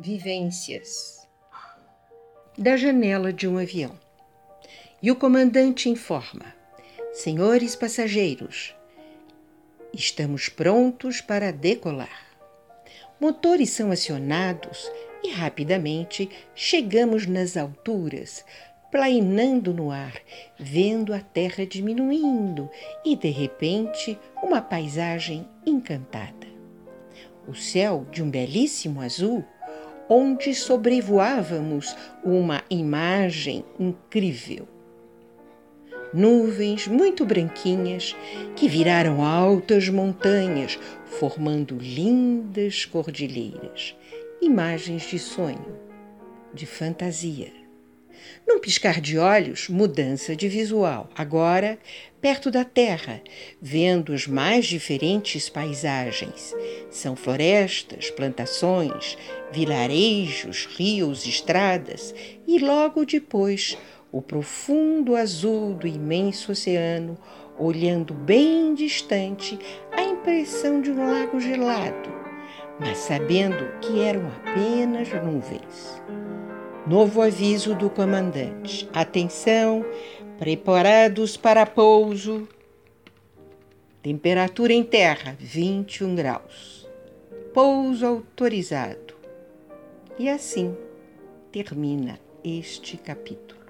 Vivências da janela de um avião. E o comandante informa: Senhores passageiros, estamos prontos para decolar. Motores são acionados e rapidamente chegamos nas alturas, plainando no ar, vendo a terra diminuindo e de repente uma paisagem encantada. O céu de um belíssimo azul onde sobrevoávamos uma imagem incrível. Nuvens muito branquinhas que viraram altas montanhas, formando lindas cordilheiras, imagens de sonho, de fantasia. Num piscar de olhos, mudança de visual. Agora, perto da terra, vendo as mais diferentes paisagens. São florestas, plantações, vilarejos, rios, estradas e logo depois o profundo azul do imenso oceano, olhando bem distante a impressão de um lago gelado, mas sabendo que eram apenas nuvens. Novo aviso do comandante. Atenção, preparados para pouso. Temperatura em terra 21 graus. Pouso autorizado. E assim termina este capítulo.